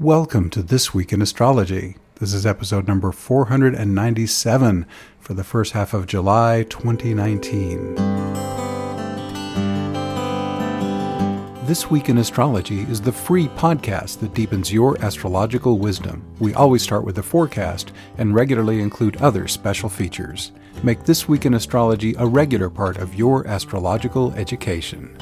Welcome to This Week in Astrology. This is episode number 497 for the first half of July 2019. This Week in Astrology is the free podcast that deepens your astrological wisdom. We always start with the forecast and regularly include other special features. Make This Week in Astrology a regular part of your astrological education.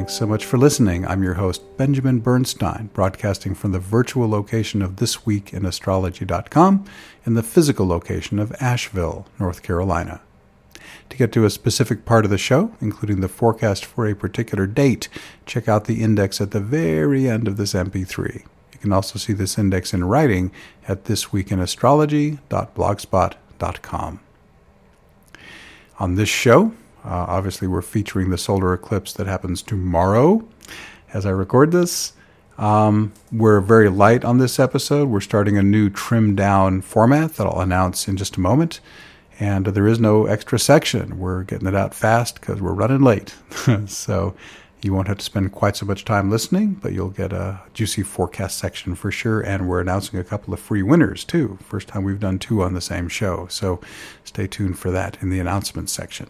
Thanks so much for listening. I'm your host, Benjamin Bernstein, broadcasting from the virtual location of thisweekinastrology.com in the physical location of Asheville, North Carolina. To get to a specific part of the show, including the forecast for a particular date, check out the index at the very end of this MP3. You can also see this index in writing at thisweekinastrology.blogspot.com. On this show, uh, obviously, we're featuring the solar eclipse that happens tomorrow as I record this. Um, we're very light on this episode. We're starting a new trimmed down format that I'll announce in just a moment. And there is no extra section. We're getting it out fast because we're running late. so you won't have to spend quite so much time listening, but you'll get a juicy forecast section for sure. And we're announcing a couple of free winners too. First time we've done two on the same show. So stay tuned for that in the announcements section.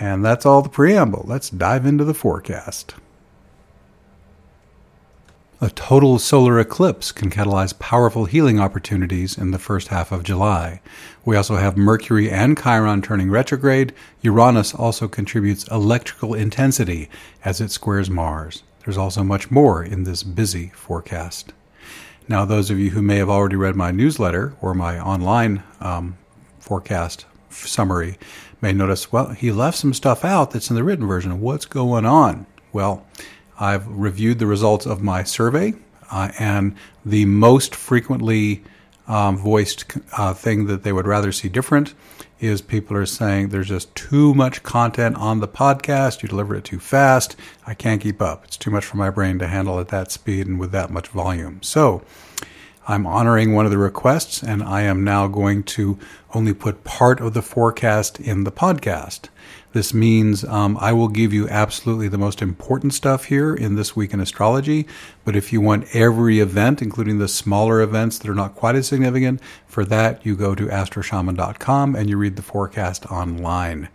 And that's all the preamble. Let's dive into the forecast. A total solar eclipse can catalyze powerful healing opportunities in the first half of July. We also have Mercury and Chiron turning retrograde. Uranus also contributes electrical intensity as it squares Mars. There's also much more in this busy forecast. Now, those of you who may have already read my newsletter or my online um, forecast summary may notice, well, he left some stuff out that's in the written version. What's going on? Well, I've reviewed the results of my survey, uh, and the most frequently um, voiced uh, thing that they would rather see different is people are saying there's just too much content on the podcast. You deliver it too fast. I can't keep up. It's too much for my brain to handle at that speed and with that much volume. So, I'm honoring one of the requests, and I am now going to only put part of the forecast in the podcast. This means um, I will give you absolutely the most important stuff here in This Week in Astrology. But if you want every event, including the smaller events that are not quite as significant, for that you go to astroshaman.com and you read the forecast online.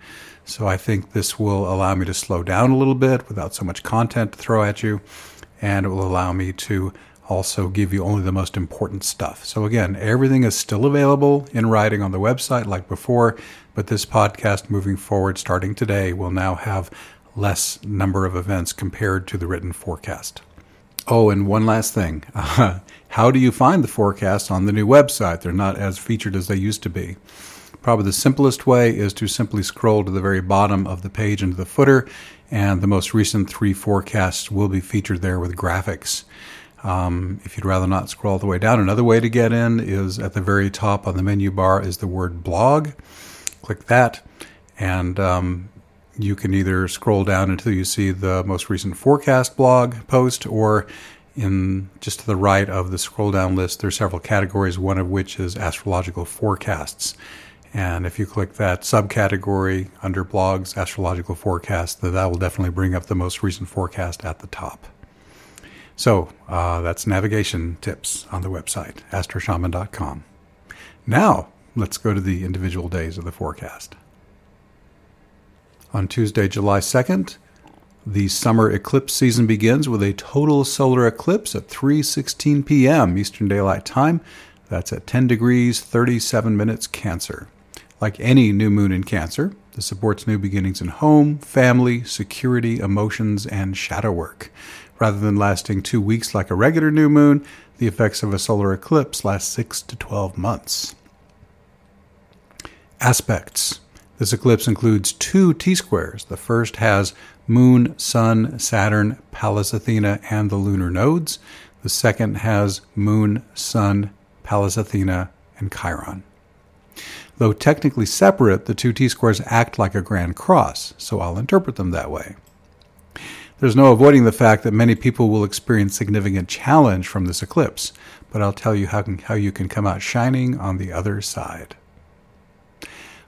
So I think this will allow me to slow down a little bit without so much content to throw at you, and it will allow me to also give you only the most important stuff. So, again, everything is still available in writing on the website like before, but this podcast moving forward, starting today, will now have less number of events compared to the written forecast. Oh, and one last thing. Uh, how do you find the forecast on the new website? They're not as featured as they used to be. Probably the simplest way is to simply scroll to the very bottom of the page into the footer, and the most recent three forecasts will be featured there with graphics. Um, if you'd rather not scroll all the way down, another way to get in is at the very top on the menu bar is the word blog. Click that, and um, you can either scroll down until you see the most recent forecast blog post, or in just to the right of the scroll down list, there are several categories, one of which is astrological forecasts. And if you click that subcategory under blogs, astrological forecast, that will definitely bring up the most recent forecast at the top. So uh, that's navigation tips on the website, astroshaman.com. Now, let's go to the individual days of the forecast. On Tuesday, July 2nd, the summer eclipse season begins with a total solar eclipse at 3:16 p.m. Eastern Daylight Time. That's at 10 degrees 37 minutes Cancer. Like any new moon in Cancer, this supports new beginnings in home, family, security, emotions, and shadow work. Rather than lasting two weeks like a regular new moon, the effects of a solar eclipse last 6 to 12 months. Aspects This eclipse includes two T squares. The first has Moon, Sun, Saturn, Pallas Athena, and the lunar nodes. The second has Moon, Sun, Pallas Athena, and Chiron. Though technically separate, the two T squares act like a grand cross, so I'll interpret them that way. There's no avoiding the fact that many people will experience significant challenge from this eclipse, but I'll tell you how, how you can come out shining on the other side.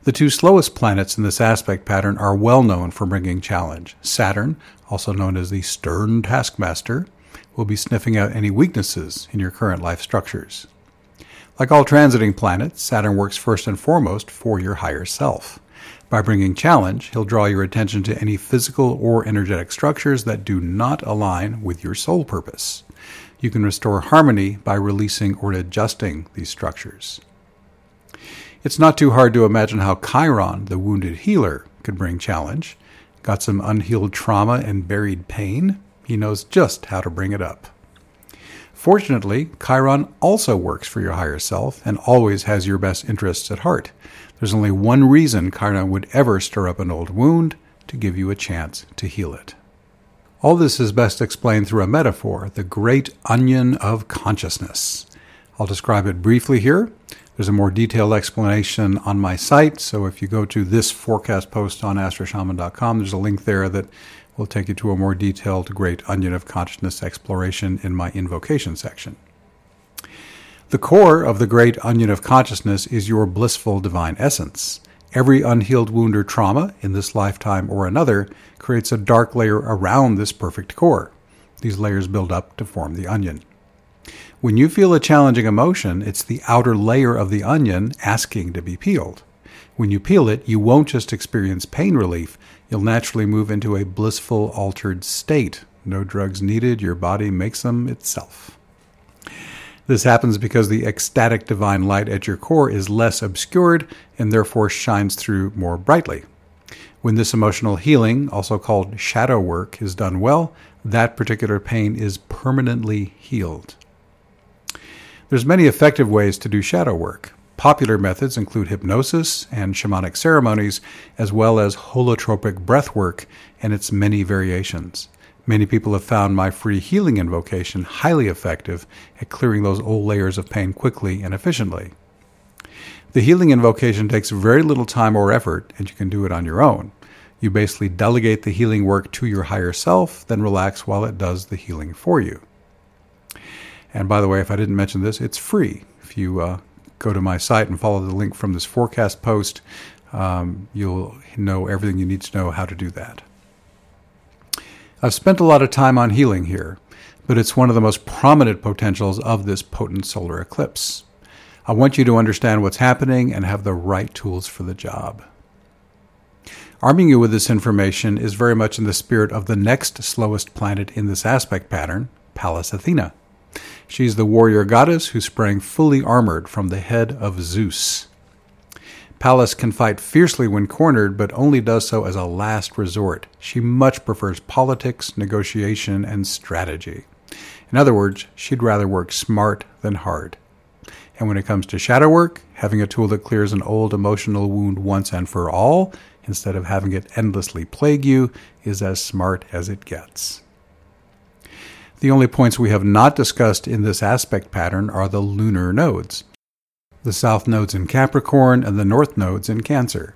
The two slowest planets in this aspect pattern are well known for bringing challenge. Saturn, also known as the stern taskmaster, will be sniffing out any weaknesses in your current life structures. Like all transiting planets, Saturn works first and foremost for your higher self. By bringing challenge, he'll draw your attention to any physical or energetic structures that do not align with your soul purpose. You can restore harmony by releasing or adjusting these structures. It's not too hard to imagine how Chiron, the wounded healer, could bring challenge. Got some unhealed trauma and buried pain? He knows just how to bring it up. Fortunately, Chiron also works for your higher self and always has your best interests at heart. There's only one reason Chiron would ever stir up an old wound to give you a chance to heal it. All this is best explained through a metaphor, the great onion of consciousness. I'll describe it briefly here. There's a more detailed explanation on my site, so if you go to this forecast post on astroshaman.com, there's a link there that will take you to a more detailed great onion of consciousness exploration in my invocation section. The core of the great onion of consciousness is your blissful divine essence. Every unhealed wound or trauma, in this lifetime or another, creates a dark layer around this perfect core. These layers build up to form the onion. When you feel a challenging emotion, it's the outer layer of the onion asking to be peeled. When you peel it, you won't just experience pain relief, you'll naturally move into a blissful, altered state. No drugs needed, your body makes them itself. This happens because the ecstatic divine light at your core is less obscured and therefore shines through more brightly. When this emotional healing, also called shadow work, is done well, that particular pain is permanently healed. There's many effective ways to do shadow work. Popular methods include hypnosis and shamanic ceremonies, as well as holotropic breath work and its many variations. Many people have found my free healing invocation highly effective at clearing those old layers of pain quickly and efficiently. The healing invocation takes very little time or effort, and you can do it on your own. You basically delegate the healing work to your higher self, then relax while it does the healing for you. And by the way, if I didn't mention this, it's free. If you uh, go to my site and follow the link from this forecast post, um, you'll know everything you need to know how to do that. I've spent a lot of time on healing here, but it's one of the most prominent potentials of this potent solar eclipse. I want you to understand what's happening and have the right tools for the job. Arming you with this information is very much in the spirit of the next slowest planet in this aspect pattern, Pallas Athena. She's the warrior goddess who sprang fully armored from the head of Zeus. Pallas can fight fiercely when cornered, but only does so as a last resort. She much prefers politics, negotiation, and strategy. In other words, she'd rather work smart than hard. And when it comes to shadow work, having a tool that clears an old emotional wound once and for all, instead of having it endlessly plague you, is as smart as it gets. The only points we have not discussed in this aspect pattern are the lunar nodes the south nodes in Capricorn and the north nodes in Cancer.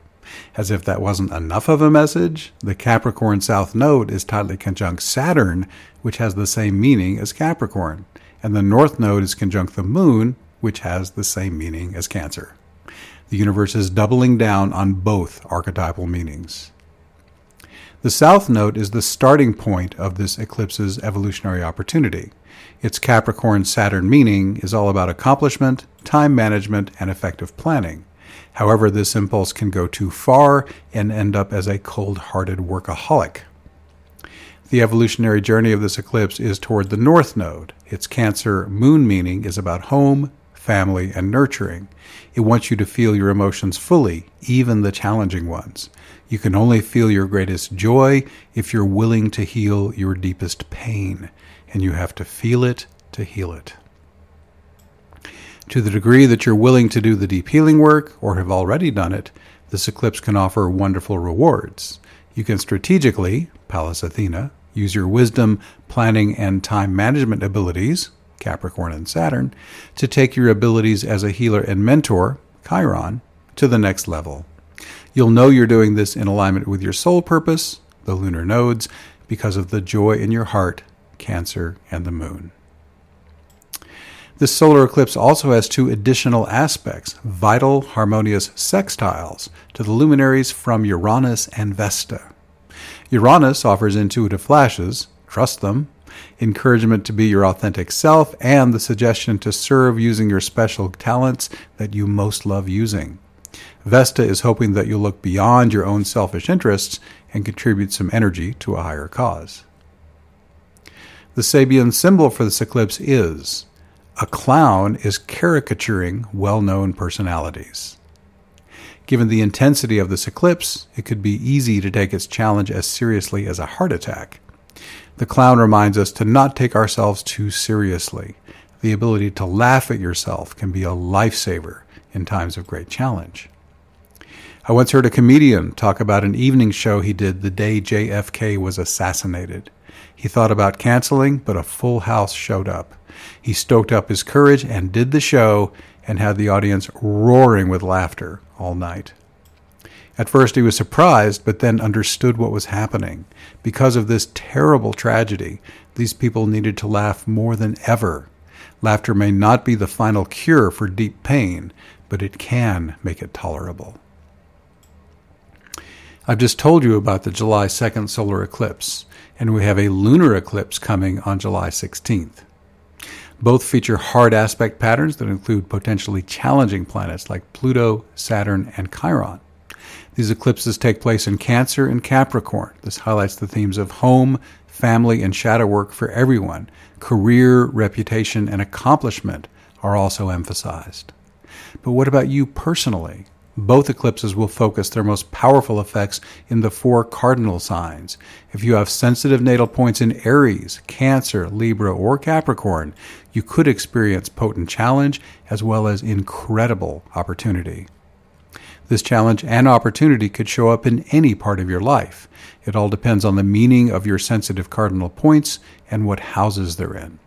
As if that wasn't enough of a message, the Capricorn south node is tightly conjunct Saturn, which has the same meaning as Capricorn, and the north node is conjunct the moon, which has the same meaning as Cancer. The universe is doubling down on both archetypal meanings. The south node is the starting point of this eclipse's evolutionary opportunity. Its Capricorn Saturn meaning is all about accomplishment, time management, and effective planning. However, this impulse can go too far and end up as a cold hearted workaholic. The evolutionary journey of this eclipse is toward the North Node. Its Cancer moon meaning is about home, family, and nurturing. It wants you to feel your emotions fully, even the challenging ones. You can only feel your greatest joy if you're willing to heal your deepest pain and you have to feel it to heal it. To the degree that you're willing to do the deep healing work or have already done it, this eclipse can offer wonderful rewards. You can strategically, Pallas Athena, use your wisdom, planning, and time management abilities, Capricorn and Saturn, to take your abilities as a healer and mentor, Chiron, to the next level. You'll know you're doing this in alignment with your soul purpose, the lunar nodes, because of the joy in your heart Cancer, and the Moon. This solar eclipse also has two additional aspects vital, harmonious sextiles to the luminaries from Uranus and Vesta. Uranus offers intuitive flashes, trust them, encouragement to be your authentic self, and the suggestion to serve using your special talents that you most love using. Vesta is hoping that you'll look beyond your own selfish interests and contribute some energy to a higher cause. The Sabian symbol for this eclipse is a clown is caricaturing well known personalities. Given the intensity of this eclipse, it could be easy to take its challenge as seriously as a heart attack. The clown reminds us to not take ourselves too seriously. The ability to laugh at yourself can be a lifesaver in times of great challenge. I once heard a comedian talk about an evening show he did the day JFK was assassinated. He thought about canceling, but a full house showed up. He stoked up his courage and did the show and had the audience roaring with laughter all night. At first he was surprised, but then understood what was happening. Because of this terrible tragedy, these people needed to laugh more than ever. Laughter may not be the final cure for deep pain, but it can make it tolerable. I've just told you about the July 2nd solar eclipse, and we have a lunar eclipse coming on July 16th. Both feature hard aspect patterns that include potentially challenging planets like Pluto, Saturn, and Chiron. These eclipses take place in Cancer and Capricorn. This highlights the themes of home, family, and shadow work for everyone. Career, reputation, and accomplishment are also emphasized. But what about you personally? Both eclipses will focus their most powerful effects in the four cardinal signs. If you have sensitive natal points in Aries, Cancer, Libra, or Capricorn, you could experience potent challenge as well as incredible opportunity. This challenge and opportunity could show up in any part of your life. It all depends on the meaning of your sensitive cardinal points and what houses they're in.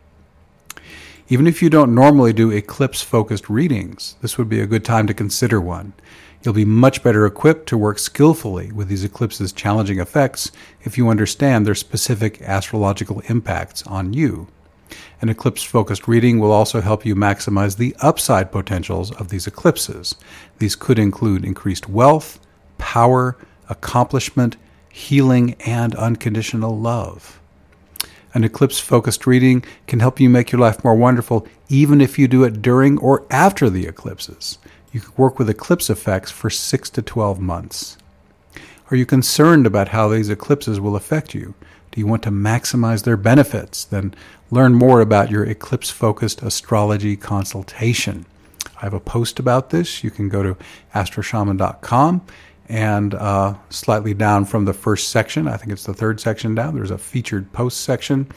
Even if you don't normally do eclipse focused readings, this would be a good time to consider one. You'll be much better equipped to work skillfully with these eclipses' challenging effects if you understand their specific astrological impacts on you. An eclipse focused reading will also help you maximize the upside potentials of these eclipses. These could include increased wealth, power, accomplishment, healing, and unconditional love. An eclipse focused reading can help you make your life more wonderful even if you do it during or after the eclipses. You can work with eclipse effects for 6 to 12 months. Are you concerned about how these eclipses will affect you? Do you want to maximize their benefits? Then learn more about your eclipse focused astrology consultation. I have a post about this. You can go to astroshaman.com and uh, slightly down from the first section, I think it's the third section down, there's a featured post section.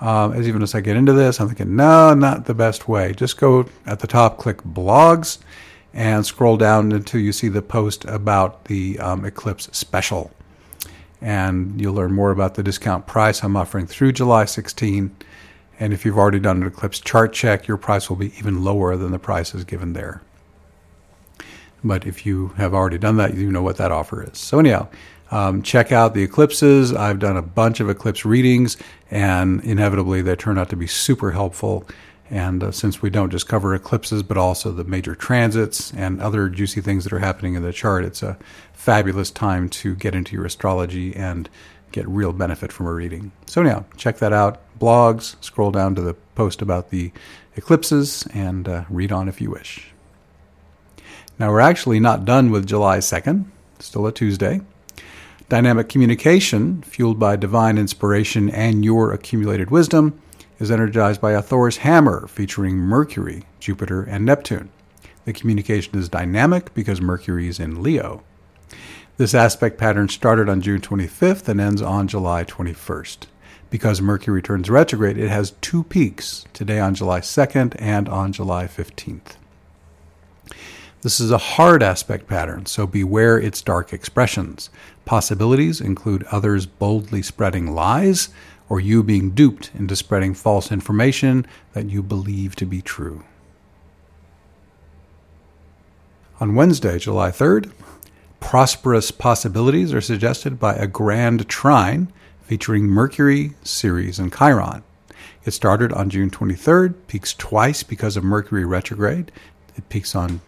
Um, as even as I get into this, I'm thinking, no, not the best way. Just go at the top, click blogs, and scroll down until you see the post about the um, Eclipse special. And you'll learn more about the discount price I'm offering through July 16. And if you've already done an Eclipse chart check, your price will be even lower than the prices given there. But if you have already done that, you know what that offer is. So, anyhow, um, check out the eclipses. I've done a bunch of eclipse readings, and inevitably they turn out to be super helpful. And uh, since we don't just cover eclipses, but also the major transits and other juicy things that are happening in the chart, it's a fabulous time to get into your astrology and get real benefit from a reading. So, anyhow, check that out. Blogs, scroll down to the post about the eclipses, and uh, read on if you wish. Now, we're actually not done with July 2nd, still a Tuesday. Dynamic communication, fueled by divine inspiration and your accumulated wisdom, is energized by a Thor's hammer featuring Mercury, Jupiter, and Neptune. The communication is dynamic because Mercury is in Leo. This aspect pattern started on June 25th and ends on July 21st. Because Mercury turns retrograde, it has two peaks, today on July 2nd and on July 15th. This is a hard aspect pattern, so beware its dark expressions. Possibilities include others boldly spreading lies or you being duped into spreading false information that you believe to be true. On Wednesday, July 3rd, prosperous possibilities are suggested by a grand trine featuring Mercury, Ceres, and Chiron. It started on June 23rd, peaks twice because of Mercury retrograde. It peaks on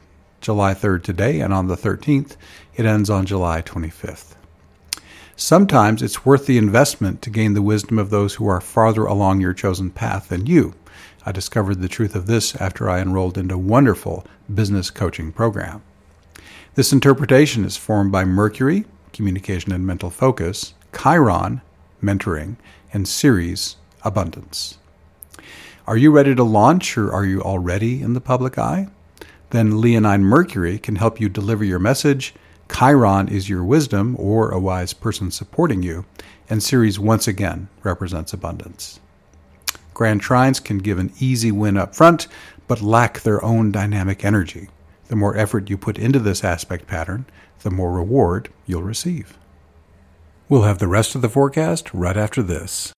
July 3rd today, and on the 13th, it ends on July 25th. Sometimes it's worth the investment to gain the wisdom of those who are farther along your chosen path than you. I discovered the truth of this after I enrolled into a wonderful business coaching program. This interpretation is formed by Mercury, communication and mental focus, Chiron, mentoring, and Ceres, abundance. Are you ready to launch or are you already in the public eye? Then Leonine Mercury can help you deliver your message. Chiron is your wisdom or a wise person supporting you, and Ceres once again represents abundance. Grand trines can give an easy win up front, but lack their own dynamic energy. The more effort you put into this aspect pattern, the more reward you'll receive. We'll have the rest of the forecast right after this.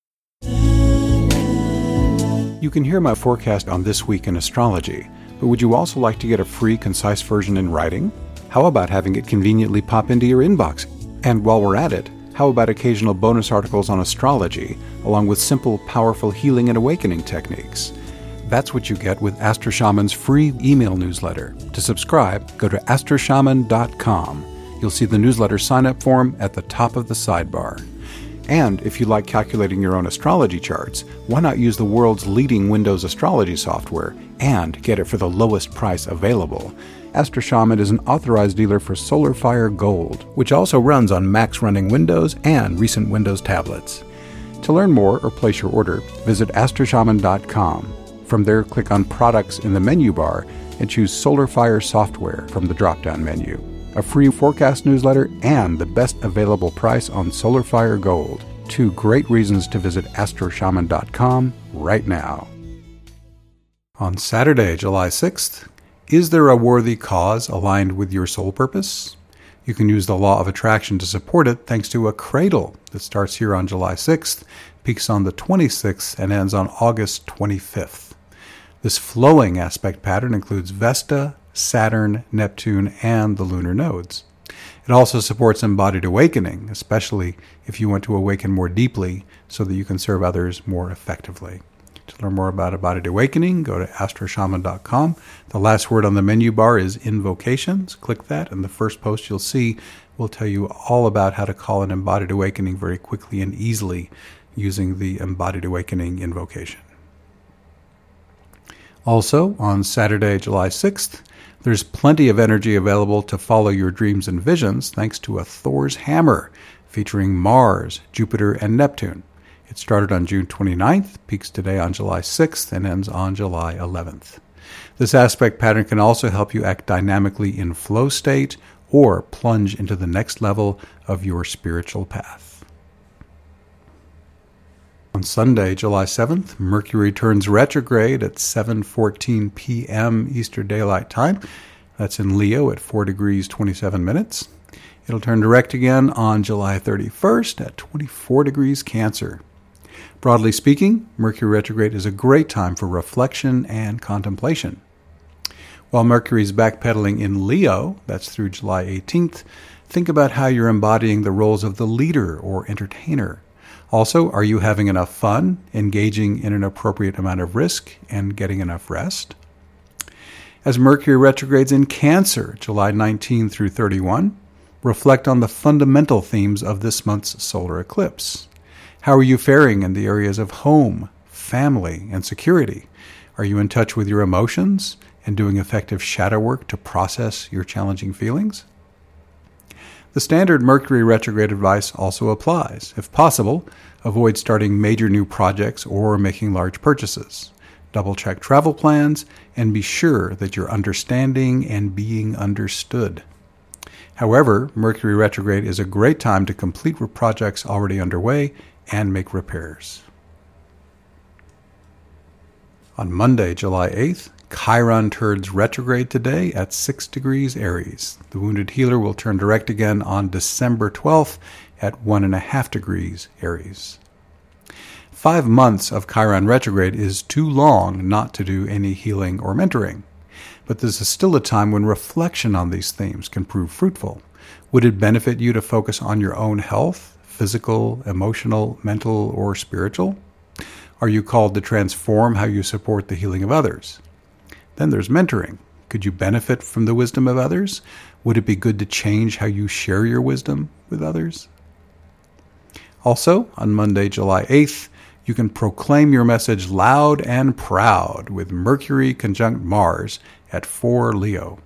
You can hear my forecast on This Week in Astrology, but would you also like to get a free, concise version in writing? How about having it conveniently pop into your inbox? And while we're at it, how about occasional bonus articles on astrology, along with simple, powerful healing and awakening techniques? That's what you get with Astro Shaman's free email newsletter. To subscribe, go to astroshaman.com. You'll see the newsletter sign up form at the top of the sidebar. And if you like calculating your own astrology charts, why not use the world's leading Windows astrology software and get it for the lowest price available? Astro Shaman is an authorized dealer for SolarFire Gold, which also runs on Macs running Windows and recent Windows tablets. To learn more or place your order, visit astroshaman.com. From there, click on Products in the menu bar and choose SolarFire Software from the drop down menu a free forecast newsletter, and the best available price on SolarFire Gold. Two great reasons to visit astroshaman.com right now. On Saturday, July 6th, is there a worthy cause aligned with your soul purpose? You can use the law of attraction to support it thanks to a cradle that starts here on July 6th, peaks on the 26th, and ends on August 25th. This flowing aspect pattern includes Vesta, Saturn, Neptune, and the lunar nodes. It also supports embodied awakening, especially if you want to awaken more deeply so that you can serve others more effectively. To learn more about embodied awakening, go to astroshaman.com. The last word on the menu bar is invocations. Click that, and the first post you'll see will tell you all about how to call an embodied awakening very quickly and easily using the embodied awakening invocation. Also, on Saturday, July 6th, there's plenty of energy available to follow your dreams and visions thanks to a Thor's hammer featuring Mars, Jupiter, and Neptune. It started on June 29th, peaks today on July 6th, and ends on July 11th. This aspect pattern can also help you act dynamically in flow state or plunge into the next level of your spiritual path. On Sunday, July 7th, Mercury turns retrograde at 7:14 p.m. Eastern Daylight Time. That's in Leo at 4 degrees 27 minutes. It'll turn direct again on July 31st at 24 degrees Cancer. Broadly speaking, Mercury retrograde is a great time for reflection and contemplation. While Mercury is backpedaling in Leo, that's through July 18th, think about how you're embodying the roles of the leader or entertainer also, are you having enough fun, engaging in an appropriate amount of risk, and getting enough rest? As Mercury retrogrades in Cancer, July 19 through 31, reflect on the fundamental themes of this month's solar eclipse. How are you faring in the areas of home, family, and security? Are you in touch with your emotions and doing effective shadow work to process your challenging feelings? The standard Mercury retrograde advice also applies. If possible, avoid starting major new projects or making large purchases. Double check travel plans and be sure that you're understanding and being understood. However, Mercury retrograde is a great time to complete projects already underway and make repairs. On Monday, July 8th, Chiron turns retrograde today at 6 degrees Aries. The wounded healer will turn direct again on December 12th at 1.5 degrees Aries. Five months of Chiron retrograde is too long not to do any healing or mentoring. But this is still a time when reflection on these themes can prove fruitful. Would it benefit you to focus on your own health, physical, emotional, mental, or spiritual? Are you called to transform how you support the healing of others? Then there's mentoring. Could you benefit from the wisdom of others? Would it be good to change how you share your wisdom with others? Also, on Monday, July 8th, you can proclaim your message loud and proud with Mercury conjunct Mars at 4 Leo.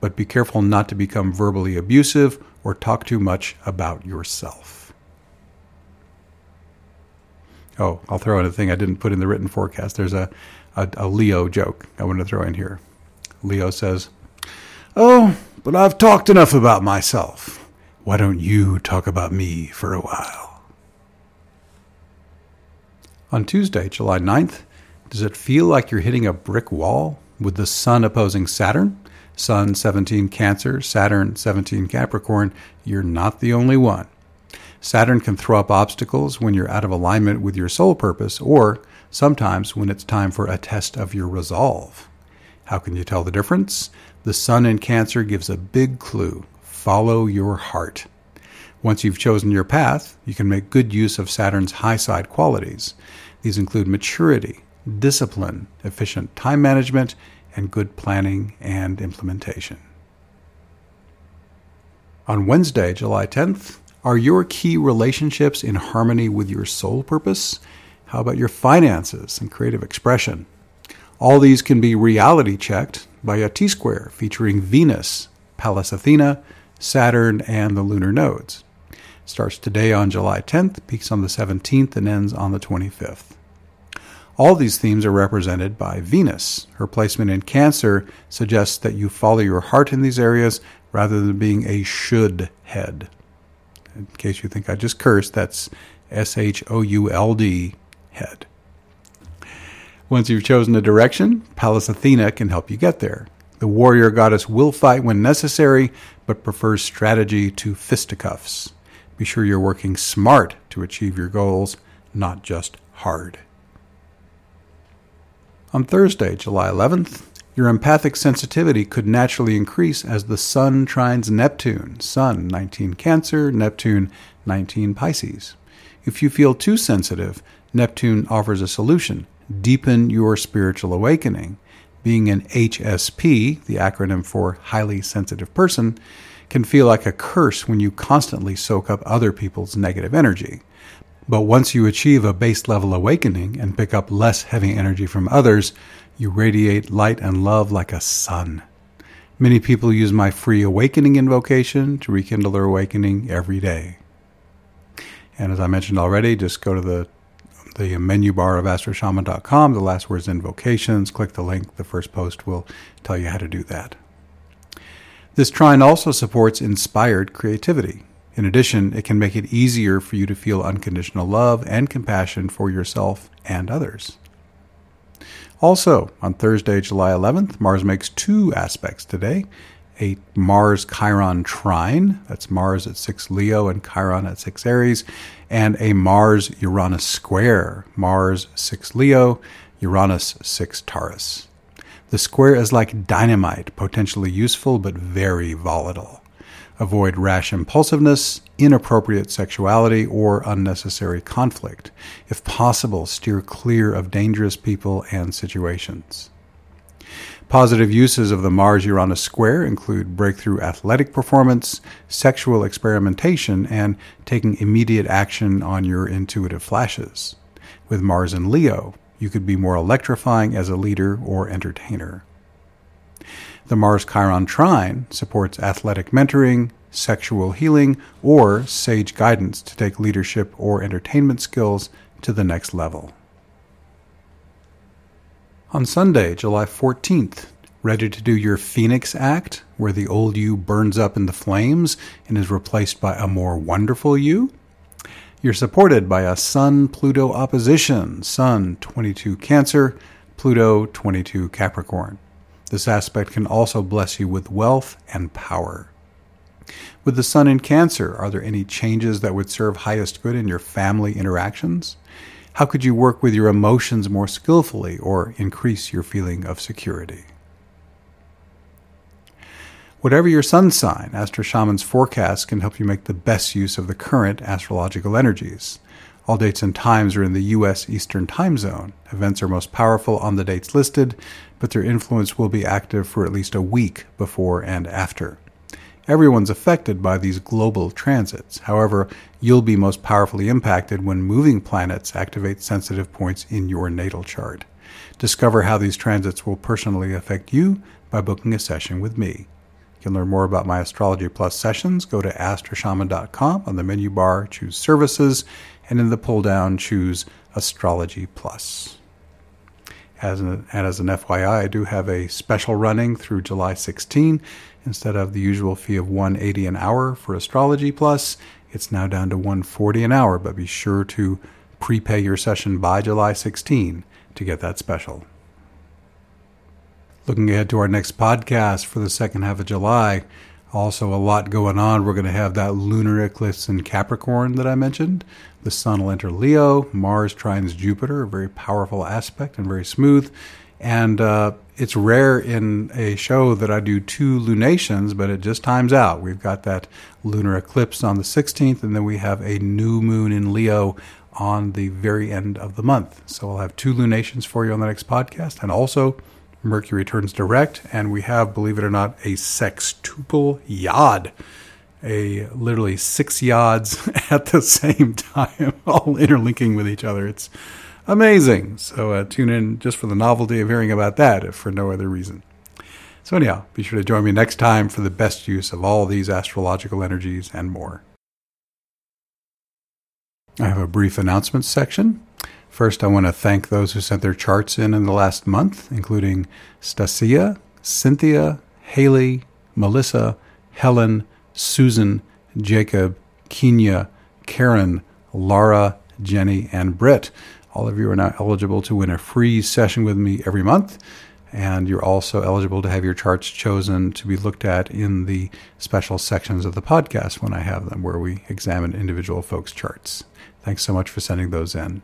But be careful not to become verbally abusive or talk too much about yourself. Oh, I'll throw in a thing I didn't put in the written forecast. There's a, a, a Leo joke I want to throw in here. Leo says, Oh, but I've talked enough about myself. Why don't you talk about me for a while? On Tuesday, July 9th, does it feel like you're hitting a brick wall with the Sun opposing Saturn? Sun 17 Cancer, Saturn 17 Capricorn, you're not the only one. Saturn can throw up obstacles when you're out of alignment with your soul purpose, or sometimes when it's time for a test of your resolve. How can you tell the difference? The Sun in Cancer gives a big clue follow your heart. Once you've chosen your path, you can make good use of Saturn's high side qualities. These include maturity, discipline, efficient time management, and good planning and implementation. On Wednesday, July 10th, are your key relationships in harmony with your soul purpose? How about your finances and creative expression? All these can be reality checked by a T square featuring Venus, Pallas Athena, Saturn, and the lunar nodes. It Starts today on July 10th, peaks on the 17th, and ends on the 25th. All these themes are represented by Venus. Her placement in Cancer suggests that you follow your heart in these areas rather than being a should head in case you think I just cursed, that's S H O U L D, head. Once you've chosen a direction, Pallas Athena can help you get there. The warrior goddess will fight when necessary, but prefers strategy to fisticuffs. Be sure you're working smart to achieve your goals, not just hard. On Thursday, July 11th, your empathic sensitivity could naturally increase as the Sun trines Neptune, Sun 19 Cancer, Neptune 19 Pisces. If you feel too sensitive, Neptune offers a solution deepen your spiritual awakening. Being an HSP, the acronym for highly sensitive person, can feel like a curse when you constantly soak up other people's negative energy. But once you achieve a base level awakening and pick up less heavy energy from others, you radiate light and love like a sun. Many people use my free awakening invocation to rekindle their awakening every day. And as I mentioned already, just go to the the menu bar of astroshaman.com, the last words invocations, click the link, the first post will tell you how to do that. This trine also supports inspired creativity. In addition, it can make it easier for you to feel unconditional love and compassion for yourself and others. Also, on Thursday, July 11th, Mars makes two aspects today a Mars Chiron trine, that's Mars at 6 Leo and Chiron at 6 Aries, and a Mars Uranus square, Mars 6 Leo, Uranus 6 Taurus. The square is like dynamite, potentially useful but very volatile. Avoid rash impulsiveness, inappropriate sexuality, or unnecessary conflict. If possible, steer clear of dangerous people and situations. Positive uses of the Mars Uranus square include breakthrough athletic performance, sexual experimentation, and taking immediate action on your intuitive flashes. With Mars in Leo, you could be more electrifying as a leader or entertainer. The Mars Chiron trine supports athletic mentoring, sexual healing, or sage guidance to take leadership or entertainment skills to the next level. On Sunday, July 14th, ready to do your Phoenix Act, where the old you burns up in the flames and is replaced by a more wonderful you? You're supported by a Sun Pluto opposition, Sun 22 Cancer, Pluto 22 Capricorn. This aspect can also bless you with wealth and power. With the sun in Cancer, are there any changes that would serve highest good in your family interactions? How could you work with your emotions more skillfully or increase your feeling of security? Whatever your sun sign, Astro Shaman's forecast can help you make the best use of the current astrological energies. All dates and times are in the U.S. Eastern Time Zone. Events are most powerful on the dates listed, but their influence will be active for at least a week before and after. Everyone's affected by these global transits. However, you'll be most powerfully impacted when moving planets activate sensitive points in your natal chart. Discover how these transits will personally affect you by booking a session with me. You can learn more about my Astrology Plus sessions. Go to astroshaman.com. On the menu bar, choose Services, and in the pull down, choose Astrology Plus. As an, and as an FYI, I do have a special running through July 16 Instead of the usual fee of 180 an hour for Astrology Plus, it's now down to 140 an hour, but be sure to prepay your session by July 16 to get that special. Looking ahead to our next podcast for the second half of July, also a lot going on. We're going to have that lunar eclipse in Capricorn that I mentioned. The sun will enter Leo, Mars trines Jupiter, a very powerful aspect and very smooth. And uh, it's rare in a show that I do two lunations, but it just times out. We've got that lunar eclipse on the 16th, and then we have a new moon in Leo on the very end of the month. So I'll have two lunations for you on the next podcast. And also, Mercury turns direct, and we have, believe it or not, a sextuple yod. A literally six yods at the same time, all interlinking with each other. It's amazing. So uh, tune in just for the novelty of hearing about that, if for no other reason. So, anyhow, be sure to join me next time for the best use of all these astrological energies and more. I have a brief announcements section. First, I want to thank those who sent their charts in in the last month, including Stasia, Cynthia, Haley, Melissa, Helen, Susan, Jacob, Kenya, Karen, Laura, Jenny, and Britt. All of you are now eligible to win a free session with me every month. And you're also eligible to have your charts chosen to be looked at in the special sections of the podcast when I have them, where we examine individual folks' charts. Thanks so much for sending those in.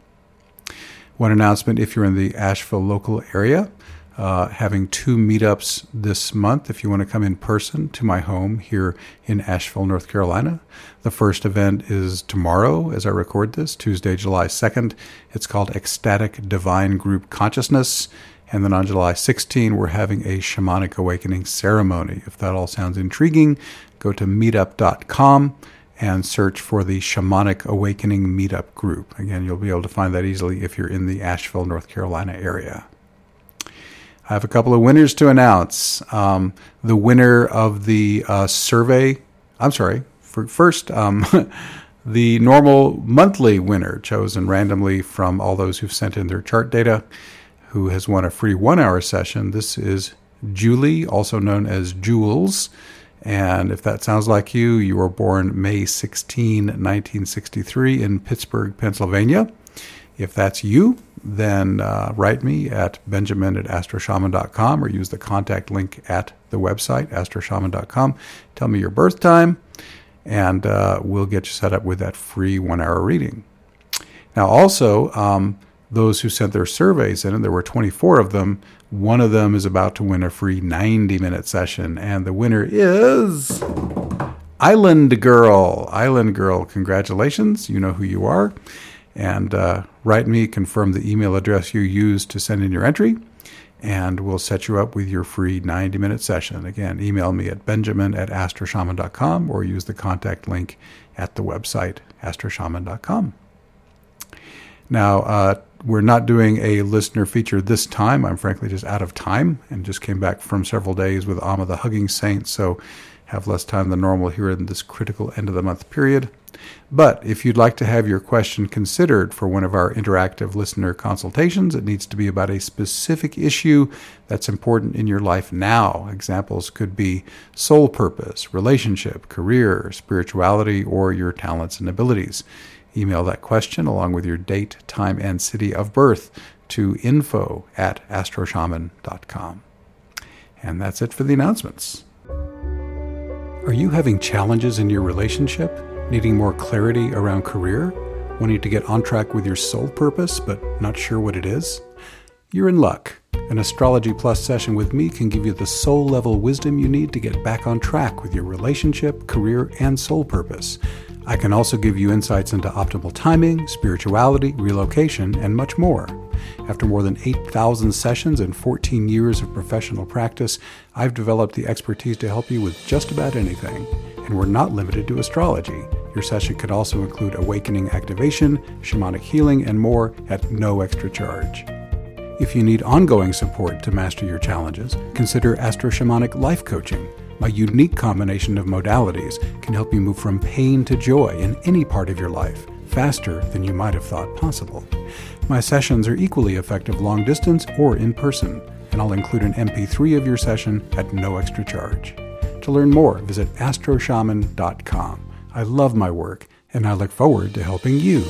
One announcement if you're in the Asheville local area, uh, having two meetups this month if you want to come in person to my home here in Asheville, North Carolina. The first event is tomorrow as I record this, Tuesday, July 2nd. It's called Ecstatic Divine Group Consciousness. And then on July 16, we're having a shamanic awakening ceremony. If that all sounds intriguing, go to meetup.com and search for the Shamanic Awakening Meetup group. Again, you'll be able to find that easily if you're in the Asheville, North Carolina area. I have a couple of winners to announce. Um, the winner of the uh, survey, I'm sorry, first, um, the normal monthly winner chosen randomly from all those who've sent in their chart data, who has won a free one hour session. This is Julie, also known as Jules. And if that sounds like you, you were born May 16, 1963, in Pittsburgh, Pennsylvania. If that's you, then uh, write me at benjamin at astroshaman.com or use the contact link at the website, astroshaman.com. Tell me your birth time, and uh, we'll get you set up with that free one hour reading. Now, also, um, those who sent their surveys in, and there were 24 of them, one of them is about to win a free 90 minute session, and the winner is Island Girl. Island Girl, congratulations. You know who you are and uh, write me, confirm the email address you used to send in your entry, and we'll set you up with your free 90 minute session. Again, email me at benjamin at astroshaman.com or use the contact link at the website, astroshaman.com. Now, uh, we're not doing a listener feature this time. I'm frankly just out of time and just came back from several days with Amma the Hugging Saint, so have less time than normal here in this critical end of the month period. But if you'd like to have your question considered for one of our interactive listener consultations, it needs to be about a specific issue that's important in your life now. Examples could be soul purpose, relationship, career, spirituality, or your talents and abilities. Email that question along with your date, time, and city of birth to info at astroshaman.com. And that's it for the announcements. Are you having challenges in your relationship? Needing more clarity around career? Wanting to get on track with your soul purpose, but not sure what it is? You're in luck. An Astrology Plus session with me can give you the soul level wisdom you need to get back on track with your relationship, career, and soul purpose. I can also give you insights into optimal timing, spirituality, relocation, and much more. After more than 8,000 sessions and 14 years of professional practice, I've developed the expertise to help you with just about anything. And we're not limited to astrology. Your session could also include awakening activation, shamanic healing, and more at no extra charge. If you need ongoing support to master your challenges, consider Astro Shamanic Life Coaching. My unique combination of modalities can help you move from pain to joy in any part of your life faster than you might have thought possible. My sessions are equally effective long distance or in person, and I'll include an MP3 of your session at no extra charge. To learn more, visit astroshaman.com. I love my work, and I look forward to helping you.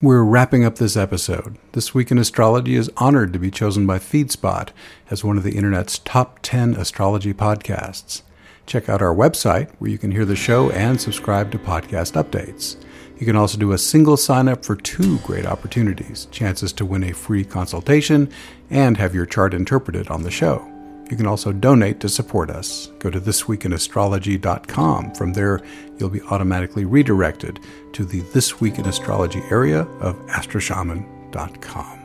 We're wrapping up this episode. This Week in Astrology is honored to be chosen by FeedSpot as one of the Internet's top 10 astrology podcasts. Check out our website where you can hear the show and subscribe to podcast updates. You can also do a single sign up for two great opportunities chances to win a free consultation and have your chart interpreted on the show. You can also donate to support us. Go to thisweekinastrology.com. From there, you'll be automatically redirected to the This Week in Astrology area of astroshaman.com.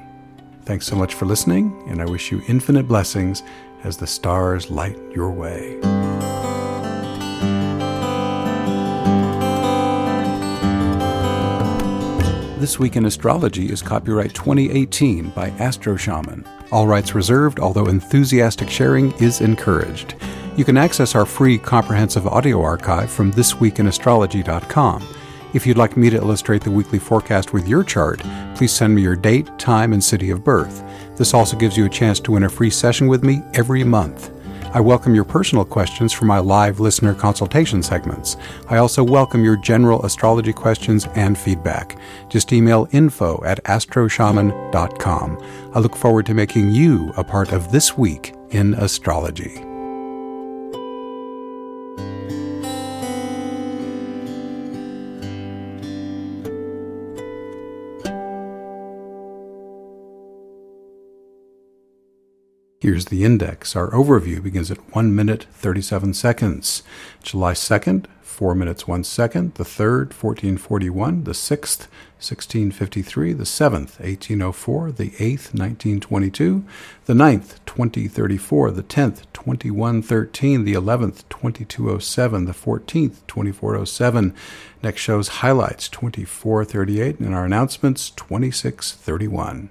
Thanks so much for listening, and I wish you infinite blessings as the stars light your way. This Week in Astrology is copyright 2018 by Astro Shaman. All rights reserved, although enthusiastic sharing is encouraged. You can access our free comprehensive audio archive from thisweekinastrology.com. If you'd like me to illustrate the weekly forecast with your chart, please send me your date, time, and city of birth. This also gives you a chance to win a free session with me every month. I welcome your personal questions for my live listener consultation segments. I also welcome your general astrology questions and feedback. Just email info at astroshaman.com. I look forward to making you a part of this week in astrology. Here's the index. Our overview begins at 1 minute 37 seconds. July 2nd, 4 minutes 1 second. The 3rd, 1441. The 6th, 1653. The 7th, 1804. The 8th, 1922. The 9th, 2034. The 10th, 2113. The 11th, 2207. The 14th, 2407. Next show's highlights 2438 and our announcements 2631.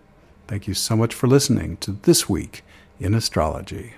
Thank you so much for listening to This Week in astrology.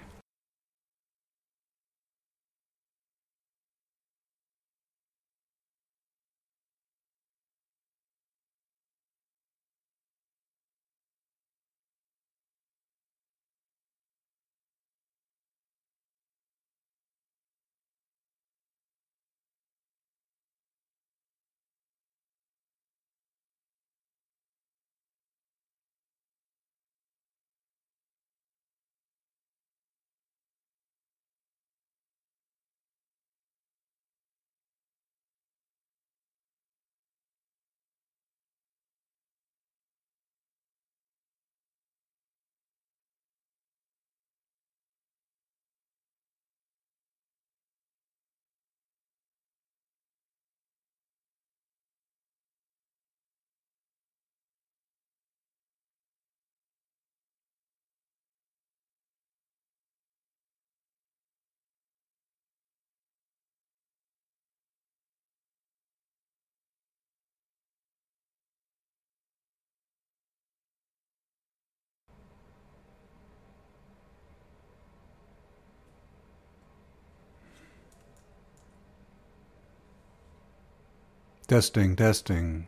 Testing, testing.